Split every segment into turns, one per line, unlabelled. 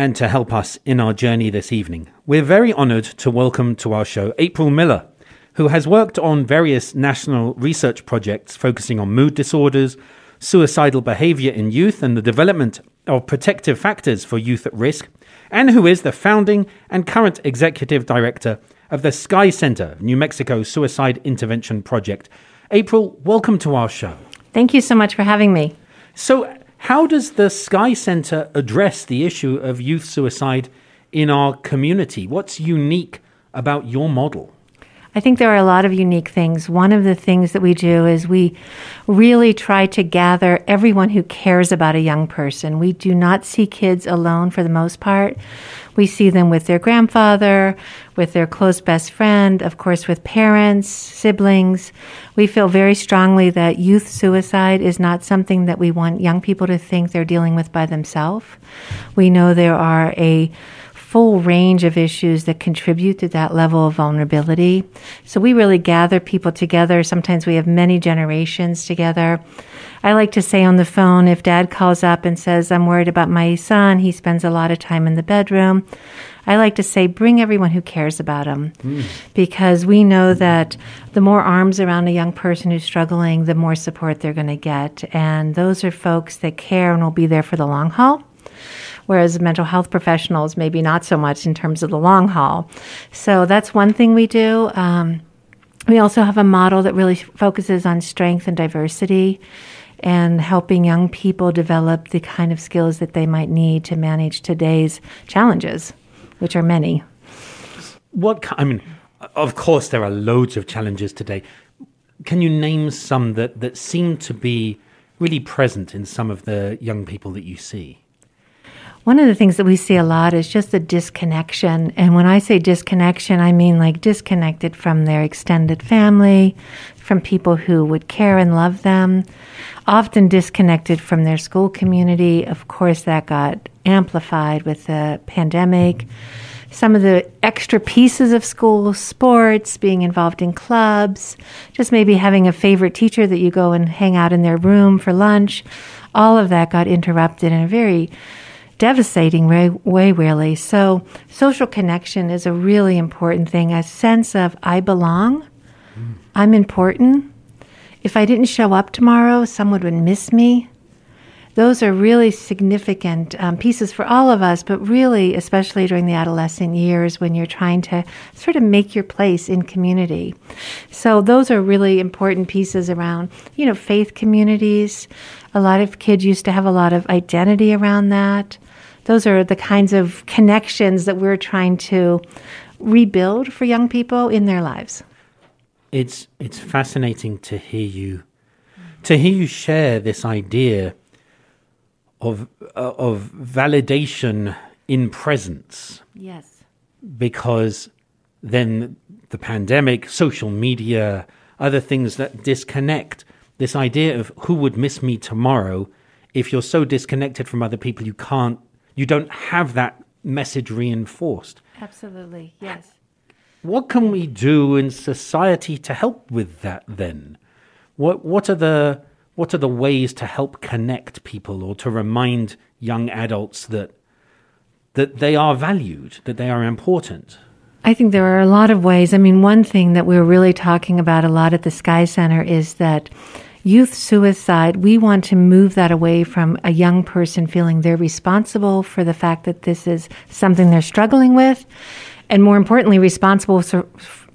And to help us in our journey this evening, we're very honoured to welcome to our show April Miller, who has worked on various national research projects focusing on mood disorders, suicidal behaviour in youth, and the development of protective factors for youth at risk, and who is the founding and current executive director of the Sky Center, New Mexico Suicide Intervention Project. April, welcome to our show.
Thank you so much for having me.
So, how does the Sky Center address the issue of youth suicide in our community? What's unique about your model?
I think there are a lot of unique things. One of the things that we do is we really try to gather everyone who cares about a young person. We do not see kids alone for the most part. We see them with their grandfather, with their close best friend, of course, with parents, siblings. We feel very strongly that youth suicide is not something that we want young people to think they're dealing with by themselves. We know there are a full range of issues that contribute to that level of vulnerability. So we really gather people together. Sometimes we have many generations together. I like to say on the phone if dad calls up and says, I'm worried about my son, he spends a lot of time in the bedroom. I like to say, bring everyone who cares about him. Mm. Because we know that the more arms around a young person who's struggling, the more support they're going to get. And those are folks that care and will be there for the long haul whereas mental health professionals maybe not so much in terms of the long haul. So that's one thing we do. Um, we also have a model that really focuses on strength and diversity and helping young people develop the kind of skills that they might need to manage today's challenges, which are many.
What I mean, of course, there are loads of challenges today. Can you name some that, that seem to be really present in some of the young people that you see?
One of the things that we see a lot is just the disconnection. And when I say disconnection, I mean like disconnected from their extended family, from people who would care and love them, often disconnected from their school community. Of course, that got amplified with the pandemic. Some of the extra pieces of school, sports, being involved in clubs, just maybe having a favorite teacher that you go and hang out in their room for lunch. All of that got interrupted in a very devastating way, way, really. So, social connection is a really important thing. A sense of I belong, mm. I'm important. If I didn't show up tomorrow, someone would miss me. Those are really significant um, pieces for all of us, but really, especially during the adolescent years when you're trying to sort of make your place in community. So, those are really important pieces around, you know, faith communities. A lot of kids used to have a lot of identity around that those are the kinds of connections that we're trying to rebuild for young people in their lives.
It's it's fascinating to hear you to hear you share this idea of uh, of validation in presence.
Yes.
Because then the pandemic, social media, other things that disconnect this idea of who would miss me tomorrow if you're so disconnected from other people you can't you don't have that message reinforced.
Absolutely, yes.
What can we do in society to help with that then? What what are the what are the ways to help connect people or to remind young adults that that they are valued, that they are important?
I think there are a lot of ways. I mean, one thing that we're really talking about a lot at the Sky Center is that youth suicide, we want to move that away from a young person feeling they're responsible for the fact that this is something they're struggling with, and more importantly, responsible for,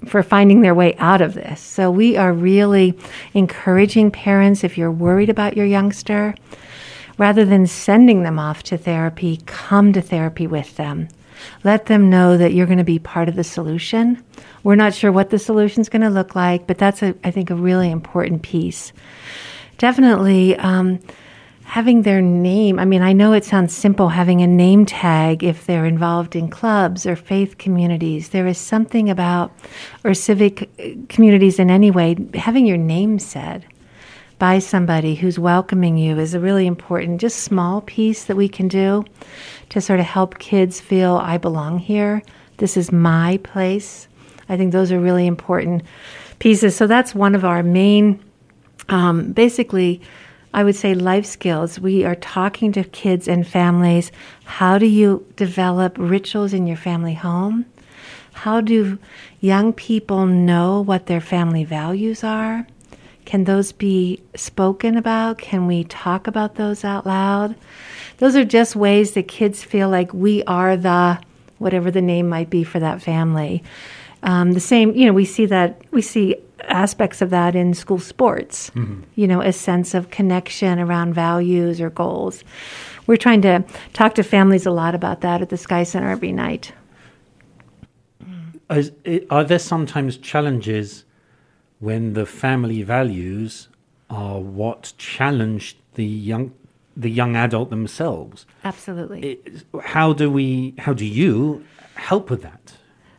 for finding their way out of this. So we are really encouraging parents if you're worried about your youngster, rather than sending them off to therapy, come to therapy with them. Let them know that you're going to be part of the solution. We're not sure what the solution is going to look like, but that's, a, I think, a really important piece. Definitely um, having their name. I mean, I know it sounds simple having a name tag if they're involved in clubs or faith communities. There is something about, or civic uh, communities in any way, having your name said by somebody who's welcoming you is a really important, just small piece that we can do to sort of help kids feel I belong here. This is my place. I think those are really important pieces. So that's one of our main, um, basically, I would say life skills. We are talking to kids and families. How do you develop rituals in your family home? How do young people know what their family values are? Can those be spoken about? Can we talk about those out loud? Those are just ways that kids feel like we are the whatever the name might be for that family. Um, the same, you know, we see that we see aspects of that in school sports, mm-hmm. you know, a sense of connection around values or goals. We're trying to talk to families a lot about that at the Sky Center every night.
Is, are there sometimes challenges when the family values are what challenge the young the young adult themselves?
Absolutely.
It, how do we? How do you help with that?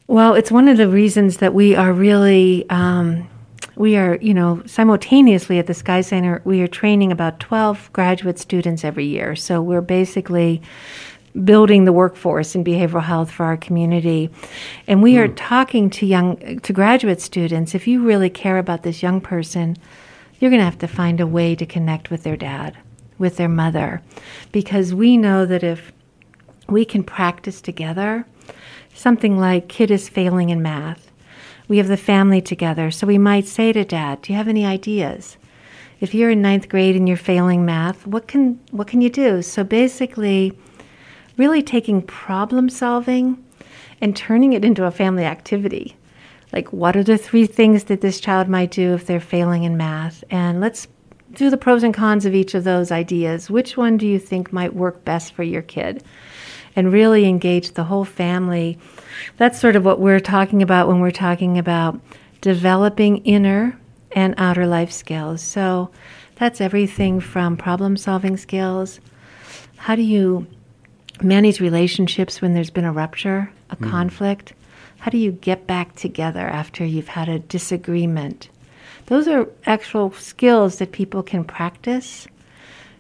Well, it's one of the reasons that we are really, um, we are, you know, simultaneously at the Sky Center, we are training about 12 graduate students every year. So we're basically building the workforce in behavioral health for our community. And we mm. are hmm. talking to young, to graduate students. If you really care about this young person, you're going to have to find a way to connect with their dad, with their mother, because we know that if we can practice together, something like kid is failing in math. We have the family together, so we might say to dad, "Do you have any ideas? If you're in ninth grade and you're failing math, what can what can you do?" So basically, really taking problem solving and turning it into a family activity. Like, what are the three things that this child might do if they're failing in math? And let's do the pros and cons of each of those ideas. Which one do you think might work best for your kid? And really engage the whole family. That's sort of what we're talking about when we're talking about developing inner and outer life skills. So that's everything from problem solving skills. How do you manage relationships when there's been a rupture, a mm. conflict? How do you get back together after you've had a disagreement? Those are actual skills that people can practice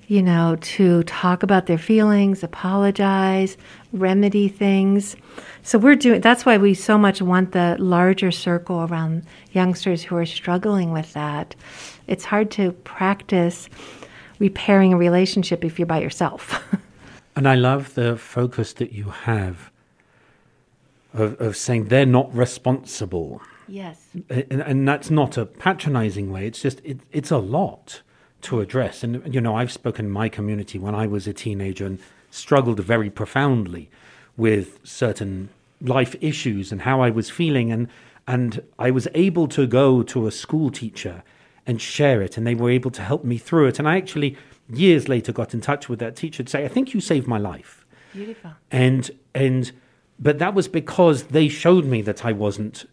you know, to talk about their feelings, apologize, remedy things. So we're doing that's why we so much want the larger circle around youngsters who are struggling with that. It's hard to practice repairing a relationship if you're by yourself.
and I love the focus that you have of, of saying they're not responsible.
Yes.
And, and that's not a patronizing way. It's just, it, it's a lot to address. And, you know, I've spoken in my community when I was a teenager and struggled very profoundly with certain life issues and how I was feeling. And, and I was able to go to a school teacher and share it, and they were able to help me through it. And I actually, years later, got in touch with that teacher to say, I think you saved my life.
Beautiful.
And, and, but that was because they showed me that I wasn't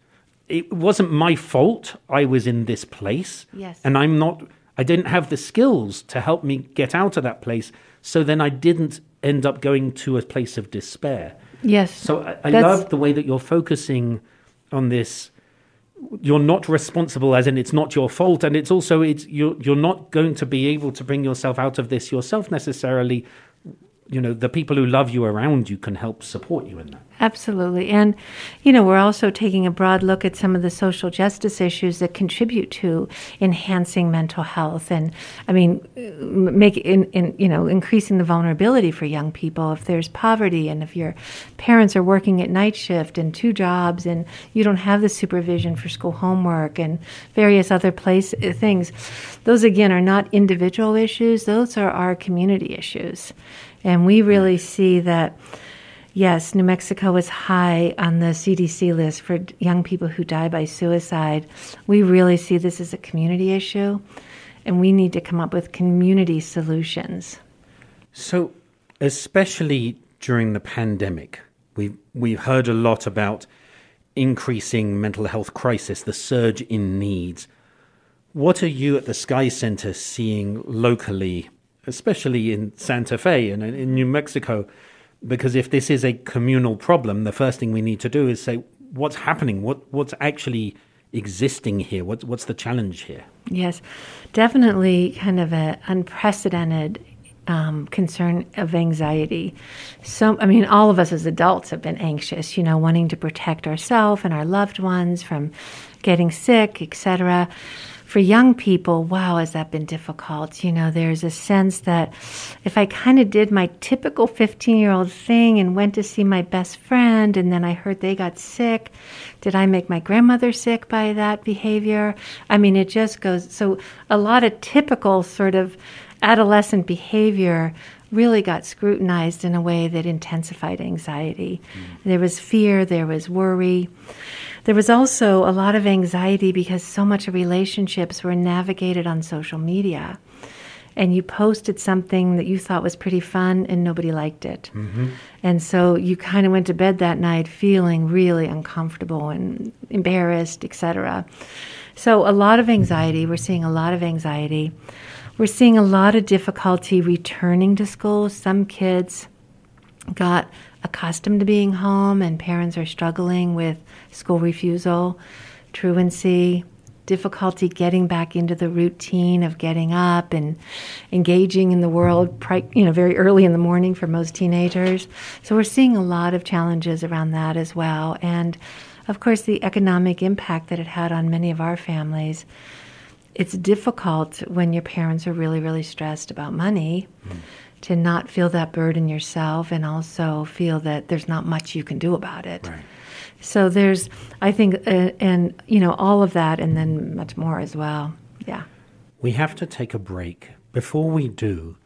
it wasn't my fault I was in this place.
Yes.
And I'm not I didn't have the skills to help me get out of that place. So then I didn't end up going to a place of despair.
Yes.
So I, I love the way that you're focusing on this. You're not responsible, as in it's not your fault, and it's also it's you're you're not going to be able to bring yourself out of this yourself necessarily you know the people who love you around you can help support you in that.
Absolutely. And you know we're also taking a broad look at some of the social justice issues that contribute to enhancing mental health and i mean make in, in you know increasing the vulnerability for young people. If there's poverty and if your parents are working at night shift and two jobs and you don't have the supervision for school homework and various other place uh, things those again are not individual issues. Those are our community issues and we mm. really see that, yes, New Mexico is high on the CDC list for young people who die by suicide. We really see this as a community issue, and we need to come up with community solutions.
So, especially during the pandemic, we've, we've heard a lot about increasing mental health crisis, the surge in needs. What are you at the Sky Center seeing locally especially in Santa Fe and in New Mexico, because if this is a communal problem, the first thing we need to do is say, what's happening? What, what's actually existing here? What's, what's the challenge here?
Yes, definitely kind of an unprecedented um, concern of anxiety. So, I mean, all of us as adults have been anxious, you know, wanting to protect ourselves and our loved ones from getting sick, etc for young people, wow, has that been difficult? You know, there's a sense that if I kind of did my typical 15 year old thing and went to see my best friend and then I heard they got sick, did I make my grandmother sick by that behavior? I mean, it just goes so a lot of typical sort of adolescent behavior really got scrutinized in a way that intensified anxiety. Mm. There was fear, there was worry. There was also a lot of anxiety because so much of relationships were navigated on social media. And you posted something that you thought was pretty fun and nobody liked it. Mm-hmm. And so you kind of went to bed that night feeling really uncomfortable and embarrassed, etc. So a lot of anxiety, we're seeing a lot of anxiety. We're seeing a lot of difficulty returning to school. Some kids got accustomed to being home and parents are struggling with school refusal, truancy, difficulty getting back into the routine of getting up and engaging in the world you know very early in the morning for most teenagers. So we're seeing a lot of challenges around that as well. And of course the economic impact that it had on many of our families it's difficult when your parents are really really stressed about money mm to not feel that burden yourself and also feel that there's not much you can do about it. Right. So there's, I think, uh, and you know, all of that, and then much more as well. Yeah.
We have to take a break. Before we do,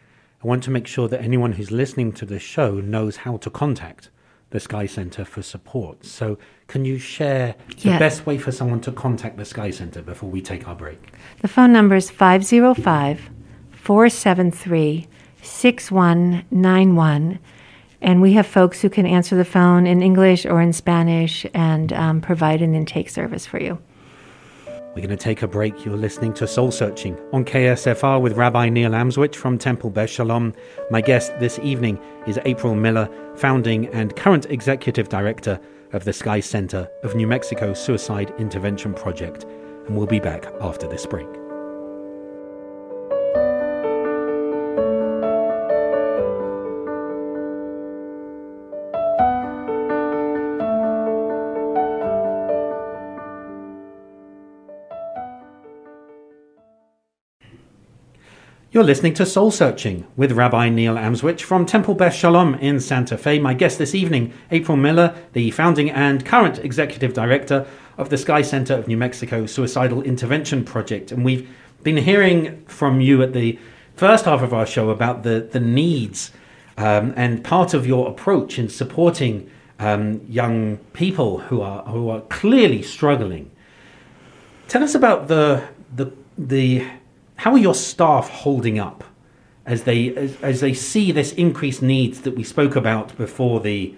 I want to make sure that anyone who's listening to this show knows how to contact the Sky Center for support. So, can you share the yeah. best way for someone to contact the Sky Center before we take our break?
The phone number is 505 473 6191. And we have folks who can answer the phone in English or in Spanish and um, provide an intake service for you.
We're going to take a break. You're listening to Soul Searching on KSFR with Rabbi Neil Amswych from Temple Beth Shalom. My guest this evening is April Miller, founding and current executive director of the Sky Center of New Mexico Suicide Intervention Project. And we'll be back after this break. You're listening to Soul Searching with Rabbi Neil Amswych from Temple Beth Shalom in Santa Fe. My guest this evening, April Miller, the founding and current executive director of the Sky Center of New Mexico Suicidal Intervention Project. And we've been hearing from you at the first half of our show about the, the needs um, and part of your approach in supporting um, young people who are, who are clearly struggling. Tell us about the, the, the how are your staff holding up as they as, as they see this increased needs that we spoke about before the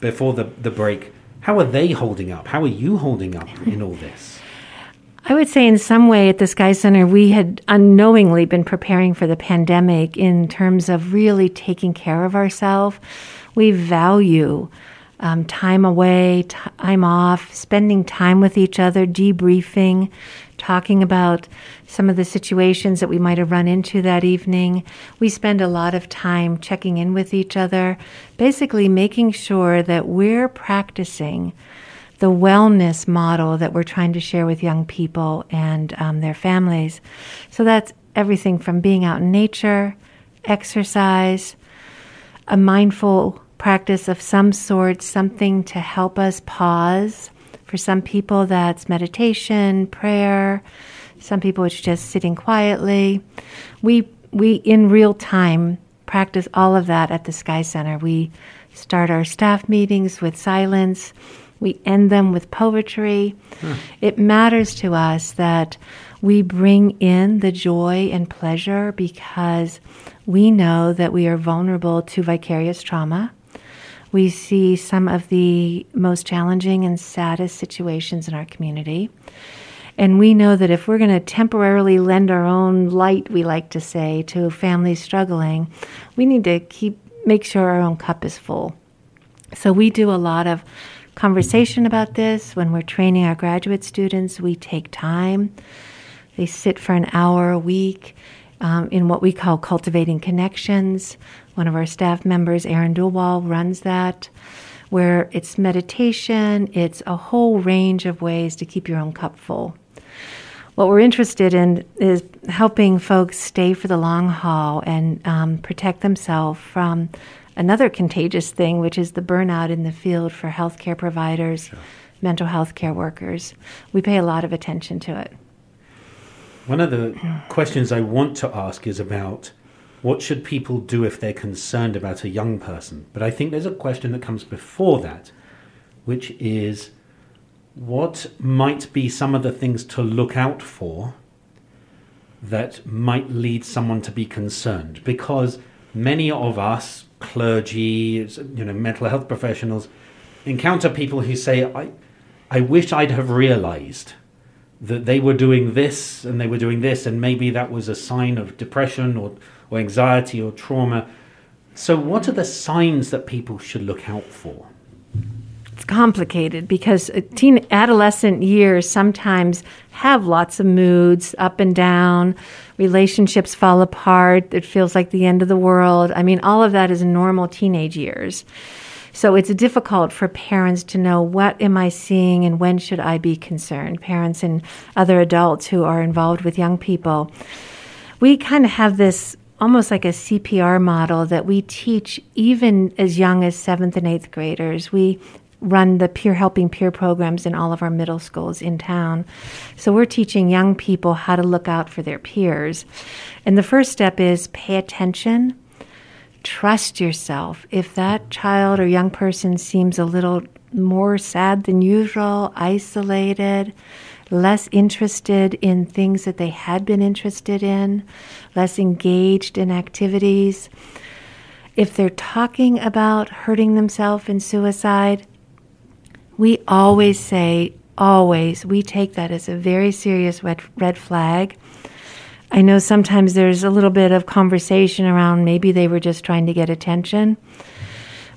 before the, the break? How are they holding up? How are you holding up in all this?
I would say, in some way, at the Sky Center, we had unknowingly been preparing for the pandemic in terms of really taking care of ourselves. We value um, time away, time off, spending time with each other, debriefing, talking about some of the situations that we might have run into that evening. We spend a lot of time checking in with each other, basically making sure that we're practicing the wellness model that we're trying to share with young people and um, their families. So that's everything from being out in nature, exercise, a mindful practice of some sort, something to help us pause for some people, that's meditation, prayer. Some people, it's just sitting quietly. We, we in real time, practice all of that at the Sky Center. We start our staff meetings with silence. We end them with poetry. Hmm. It matters to us that we bring in the joy and pleasure because we know that we are vulnerable to vicarious trauma we see some of the most challenging and saddest situations in our community. And we know that if we're going to temporarily lend our own light, we like to say, to families struggling, we need to keep make sure our own cup is full. So we do a lot of conversation about this when we're training our graduate students. We take time. They sit for an hour a week um, in what we call cultivating connections. One of our staff members, Aaron Dulwall, runs that where it's meditation, it's a whole range of ways to keep your own cup full. What we're interested in is helping folks stay for the long haul and um, protect themselves from another contagious thing, which is the burnout in the field for healthcare providers, sure. mental health care workers. We pay a lot of attention to it.
One of the questions I want to ask is about what should people do if they're concerned about a young person? But I think there's a question that comes before that, which is what might be some of the things to look out for that might lead someone to be concerned? Because many of us, clergy, you know, mental health professionals, encounter people who say, I, I wish I'd have realized that they were doing this and they were doing this, and maybe that was a sign of depression or or anxiety or trauma. So, what are the signs that people should look out for?
It's complicated because teen adolescent years sometimes have lots of moods up and down, relationships fall apart, it feels like the end of the world. I mean, all of that is normal teenage years. So it's difficult for parents to know what am I seeing and when should I be concerned, parents and other adults who are involved with young people. We kind of have this almost like a CPR model that we teach even as young as seventh and eighth graders. We run the peer helping peer programs in all of our middle schools in town. So we're teaching young people how to look out for their peers. And the first step is pay attention. Trust yourself. If that child or young person seems a little more sad than usual, isolated, less interested in things that they had been interested in, less engaged in activities. If they're talking about hurting themselves and suicide, we always say, always, we take that as a very serious red, red flag. I know sometimes there's a little bit of conversation around maybe they were just trying to get attention.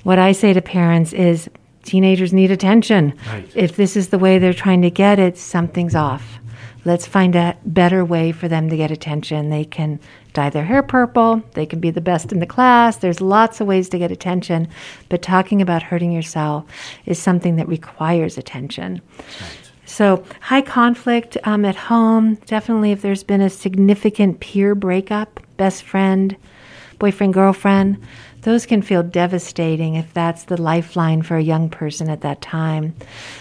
What I say to parents is teenagers need attention. Right. If this is the way they're trying to get it, something's off. Let's find a better way for them to get attention. They can dye their hair purple, they can be the best in the class. There's lots of ways to get attention, but talking about hurting yourself is something that requires attention. Right. So, high conflict um, at home, definitely if there's been a significant peer breakup, best friend, boyfriend, girlfriend, those can feel devastating if that's the lifeline for a young person at that time.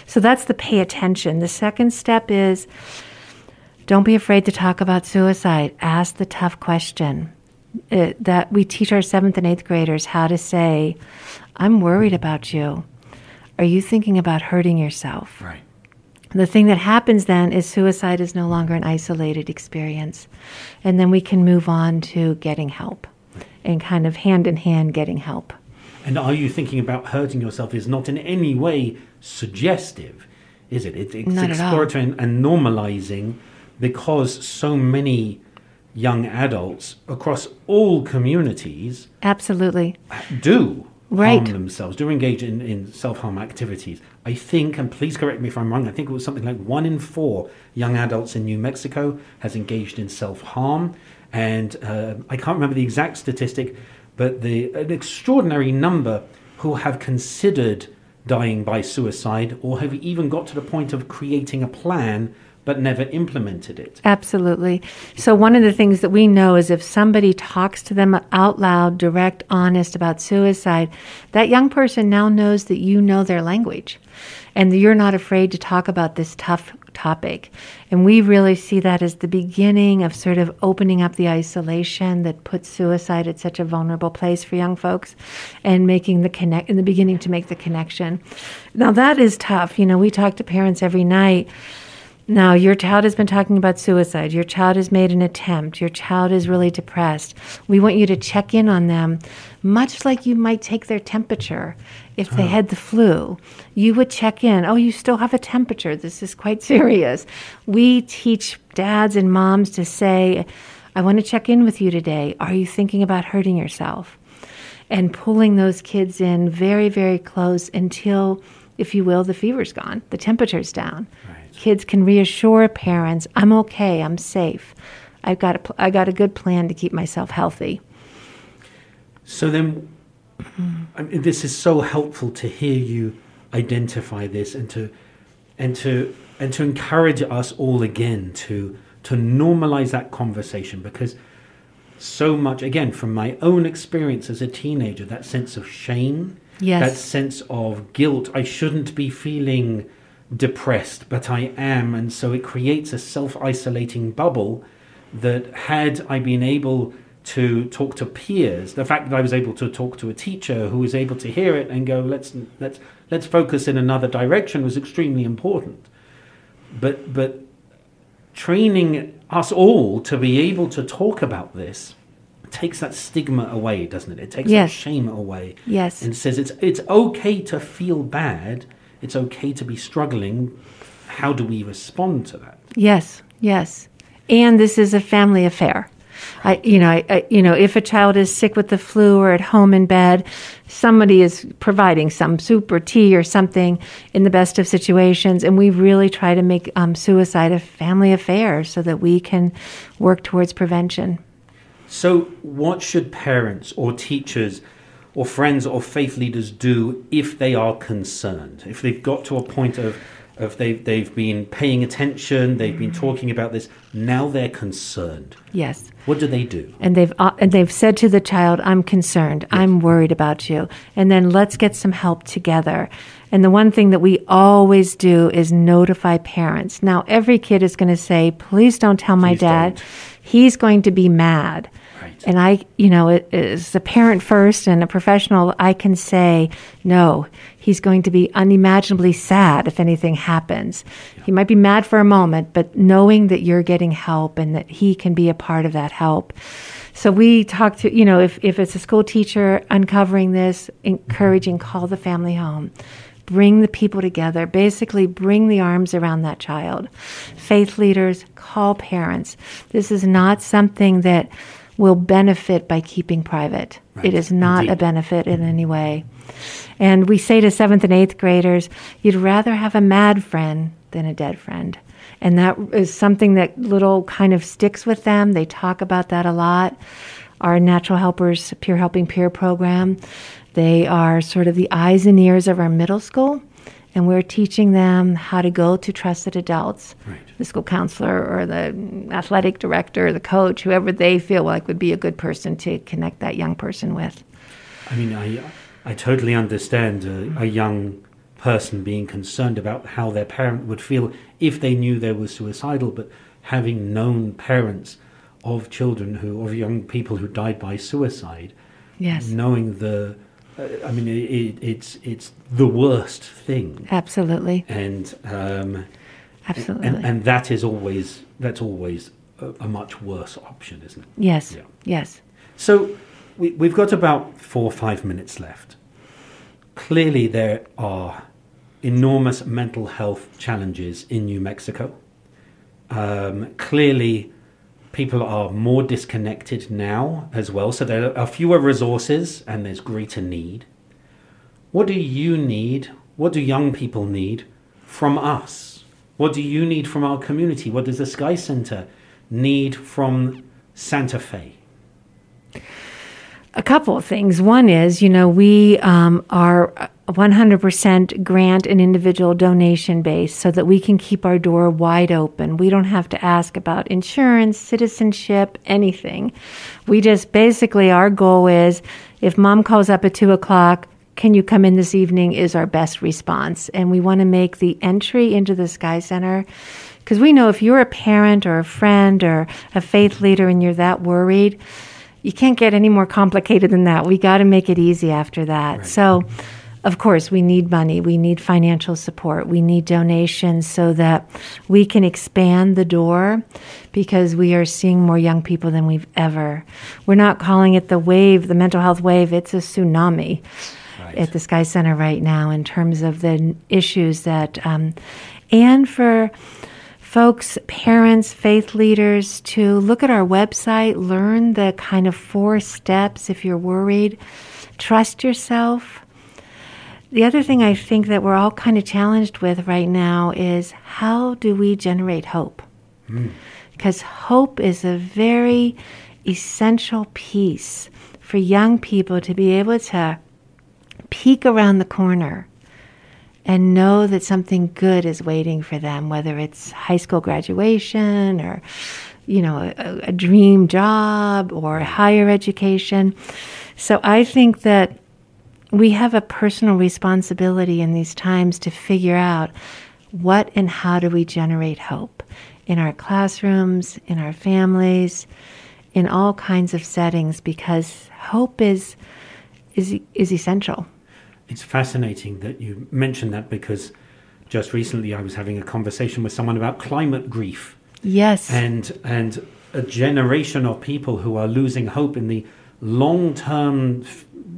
So that's the pay attention. The second step is don't be afraid to talk about suicide. Ask the tough question. It, uh, that we teach our seventh and eighth graders how to say, I'm worried about you. Are you thinking about hurting yourself?
Right.
The thing that happens then is suicide is no longer an isolated experience. And then we can move on to getting help and kind of hand in hand getting help.
And are you thinking about hurting yourself is not in any way suggestive, is it? it it's not exploratory and, and normalizing because so many young adults across all communities
absolutely
do
right.
harm themselves, do engage in, in self harm activities. I think, and please correct me if I'm wrong, I think it was something like one in four young adults in New Mexico has engaged in self harm and uh, I can't remember the exact statistic, but the an extraordinary number who have considered dying by suicide or have even got to the point of creating a plan but never implemented it.
Absolutely. So, one of the things that we know is if somebody talks to them out loud, direct, honest about suicide, that young person now knows that you know their language and you're not afraid to talk about this tough topic. And we really see that as the beginning of sort of opening up the isolation that puts suicide at such a vulnerable place for young folks and making the connect in the beginning to make the connection. Now that is tough. You know, we talk to parents every night Now, your child has been talking about suicide. Your child has made an attempt. Your child is really depressed. We want you to check in on them, much like you might take their temperature if they oh. had the flu. You would check in. Oh, you still have a temperature. This is quite serious. We teach dads and moms to say, I want to check in with you today. Are you thinking about hurting yourself? And pulling those kids in very, very close until, if you will, the fever's gone, the temperature's down.
Right.
Kids can reassure parents, I'm okay, I'm safe. I've got a, pl- I got a good plan to keep myself healthy.
So then, I mean, this is so helpful to hear you identify this and to and to and to encourage us all again to to normalize that conversation because so much again from my own experience as a teenager that sense of shame
Yes.
that sense of guilt i shouldn't be feeling depressed but i am and so it creates a self-isolating bubble that had i been able to talk to peers the fact that i was able to talk to a teacher who was able to hear it and go let's let's let's focus in another direction was extremely important but but training us all to be able to talk about this takes that stigma away, doesn't it? It takes
Yes.
that shame away
Yes.
and says it's it's okay to feel bad. It's okay to be struggling. How do we respond to that?
Yes, yes. And this is a family affair. I, you know, I, I, you know, if a child is sick with the flu or at home in bed, somebody is providing some soup or tea or something in the best of situations, and we really try to make um, suicide a family affair so that we can work towards prevention.
So, what should parents or teachers or friends or faith leaders do if they are concerned? If they've got to a point of, of they've, they've been paying attention, they've been talking about this, now they're concerned.
Yes.
What do they do?
and they've uh, and they've said to the child, "I'm concerned. I'm worried about you." And then let's get some help together. And the one thing that we always do is notify parents. Now, every kid is going to say, "Please don't tell my
Please
dad.
don't."
He's going to be mad." And I, you know, as a parent first and a professional, I can say, no, he's going to be unimaginably sad if anything happens. He might be mad for a moment, but knowing that you're getting help and that he can be a part of that help. So we talk to, you know, if, if it's a school teacher uncovering this, encouraging, mm-hmm. call the family home. Bring the people together, basically bring the arms around that child. Faith leaders, call parents. This is not something that will benefit by keeping private.
Right.
It is not
Indeed.
a benefit in any way. And we say to seventh and eighth graders, you'd rather have a mad friend than a dead friend. And that is something that little kind of sticks with them. They talk about that a lot. Our Natural Helpers Peer Helping Peer program, they are sort of the eyes and ears of our middle school. And we're teaching them how to go to trusted adults,
Right.
the school counselor or the athletic director or the coach, whoever they feel like would be a good person to connect that young person with.
I mean, I, I totally understand a, a young person being concerned about how their parent would feel if they knew they were suicidal, but having known parents of children who, of young people who died by suicide,
Yes.
knowing the, I mean, it, it, it's it's the worst thing,
Absolutely.
and um,
Absolutely.
and and that is always that's always a, a much worse option, isn't it?
yes.
Yeah.
Yes.
So we, we've got about four or five minutes left. Clearly, there are enormous mental health challenges in New Mexico. Um, clearly, people are more disconnected now as well, so there are fewer resources and there's greater need. What do you need? What do young people need from us? What do you need from our community? What does the Sky Center need from Santa Fe?
A couple of things. One is, you know, we um, are 100% grant and individual donation base so that we can keep our door wide open. We don't have to ask about insurance, citizenship, anything. We just basically, our goal is if mom calls up at two o'clock, can you come in this evening is our best response. And we want to make the entry into the Sky Center because we know if you're a parent or a friend or a faith leader and you're that worried, you can't get any more complicated than that. We got to make it easy after that. So, of course, we need money, we need financial support, we need donations so that we can expand the door because we are seeing more young people than we've ever. We're not calling it the wave, the mental health wave, it's a tsunami right. at the Sky Center right now in terms of the issues that, um, and for folks, parents, faith leaders to look at our website, learn the kind of four steps if you're worried, trust yourself the other thing I think that we're all kind of challenged with right now is how do we generate hope? Because mm. hope is a very essential piece for young people to be able to peek around the corner and know that something good is waiting for them, whether it's high school graduation or, you know, a, a dream job or higher education. So I think that we have a personal responsibility in these times to figure out what and how do we generate hope in our classrooms, in our families, in all kinds of settings because hope is is is essential.
It's fascinating that you mentioned that because just recently I was having a conversation with someone about climate grief.
Yes.
And and a generation of people who are losing hope in the long-term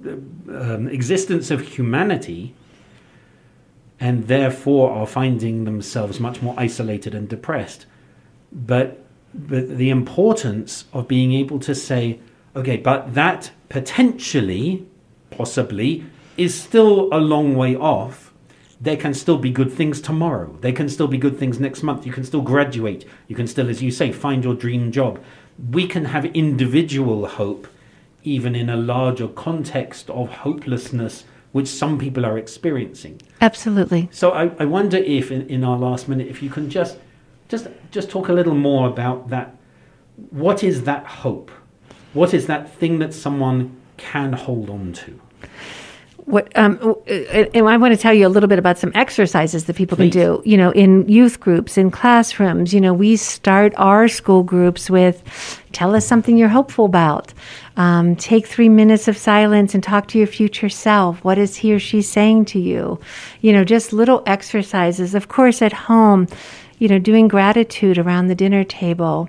um, existence of humanity and therefore are finding themselves much more isolated and depressed. But, but the importance of being able to say, okay, but that potentially, possibly, is still a long way off. There can still be good things tomorrow. There can still be good things next month. You can still graduate. You can still, as you say, find your dream job. We can have individual hope even in a larger context of hopelessness which some people are experiencing.
Absolutely.
So I, I wonder if in, in our last minute if you can just just just talk a little more about that what is that hope? What is that thing that someone can hold on to?
what um, and I want to tell you a little bit about some exercises that people Please. can do. You know, in youth groups, in classrooms. You know, we start our school groups with, "Tell us something you're hopeful about." Um, take three minutes of silence and talk to your future self. What is he or she saying to you? You know, just little exercises. Of course, at home, you know, doing gratitude around the dinner table.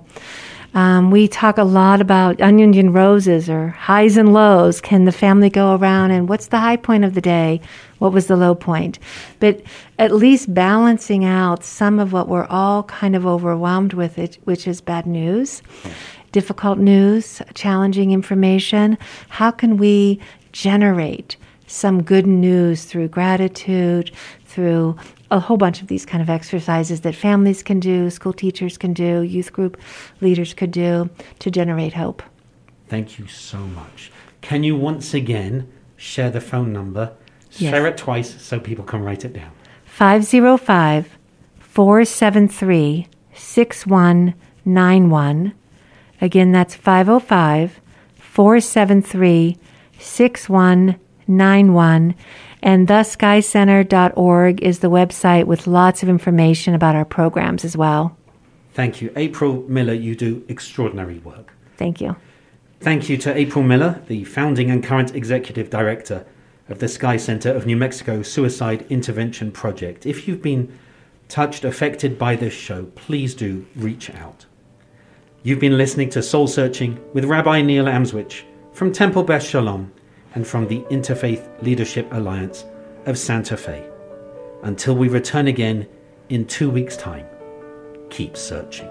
Um, we talk a lot about onions and roses or highs and lows. Can the family go around and what's the high point of the day? What was the low point? But at least balancing out some of what we're all kind of overwhelmed with, it, which is bad news, difficult news, challenging information. How can we generate some good news through gratitude, through a whole bunch of these kind of exercises that families can do, school teachers can do, youth group leaders could do to generate hope.
Thank you so much. Can you once again share the phone number?
Yes.
Share it twice so people can write it down.
505 473 6191. Again, that's 505 473 6191. And theskycenter.org is the website with lots of information about our programs as well.
Thank you. April Miller, you do extraordinary work.
Thank you.
Thank you to April Miller, the founding and current executive director of the Sky Center of New Mexico Suicide Intervention Project. If you've been touched, affected by this show, please do reach out. You've been listening to Soul Searching with Rabbi Neil Amswych from Temple Beth Shalom and from the Interfaith Leadership Alliance of Santa Fe. Until we return again in two weeks' time, keep searching.